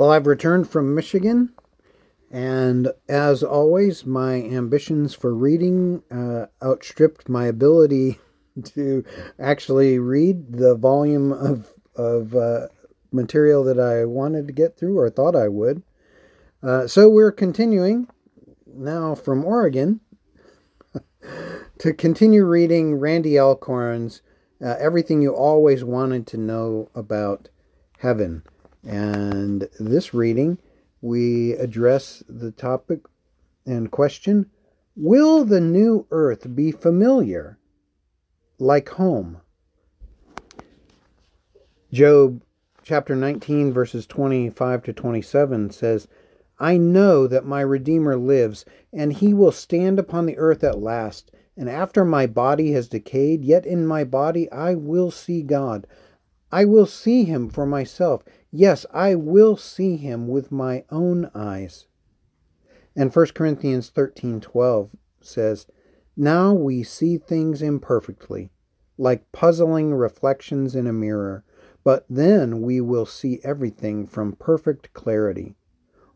Well, I've returned from Michigan, and as always, my ambitions for reading uh, outstripped my ability to actually read the volume of of uh, material that I wanted to get through or thought I would. Uh, so we're continuing now from Oregon to continue reading Randy Alcorn's uh, Everything You Always Wanted to Know About Heaven. And this reading, we address the topic and question Will the new earth be familiar, like home? Job chapter 19, verses 25 to 27 says, I know that my Redeemer lives, and he will stand upon the earth at last. And after my body has decayed, yet in my body I will see God. I will see him for myself. Yes, I will see him with my own eyes. And 1 Corinthians 13:12 says, "Now we see things imperfectly, like puzzling reflections in a mirror, but then we will see everything from perfect clarity.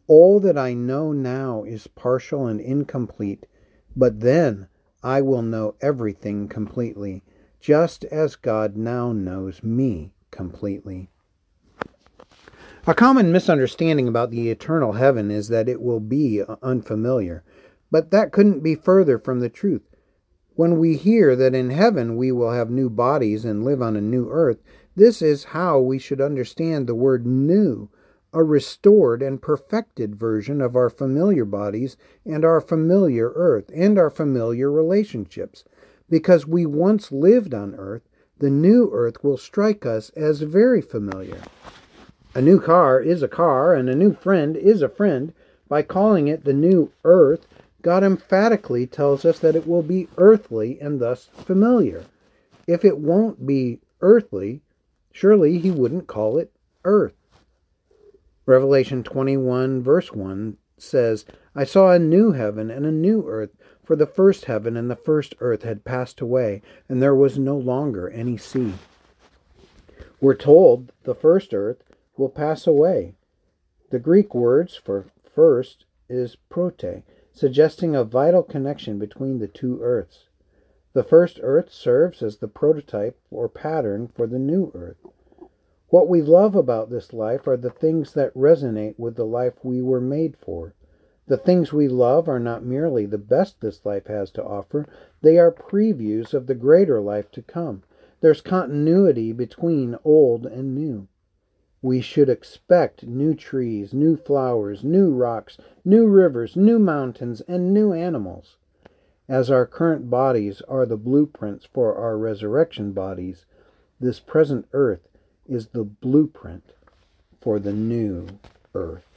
All that I know now is partial and incomplete, but then I will know everything completely, just as God now knows me completely. A common misunderstanding about the eternal heaven is that it will be uh, unfamiliar, but that couldn't be further from the truth. When we hear that in heaven we will have new bodies and live on a new earth, this is how we should understand the word new, a restored and perfected version of our familiar bodies and our familiar earth and our familiar relationships. Because we once lived on earth, the new earth will strike us as very familiar. A new car is a car, and a new friend is a friend. By calling it the new earth, God emphatically tells us that it will be earthly and thus familiar. If it won't be earthly, surely he wouldn't call it earth. Revelation 21, verse 1 says, I saw a new heaven and a new earth, for the first heaven and the first earth had passed away, and there was no longer any sea. We're told the first earth will pass away. The Greek words for first is prote, suggesting a vital connection between the two earths. The first earth serves as the prototype or pattern for the new earth. What we love about this life are the things that resonate with the life we were made for. The things we love are not merely the best this life has to offer, they are previews of the greater life to come. There's continuity between old and new. We should expect new trees, new flowers, new rocks, new rivers, new mountains, and new animals. As our current bodies are the blueprints for our resurrection bodies, this present earth is the blueprint for the new earth.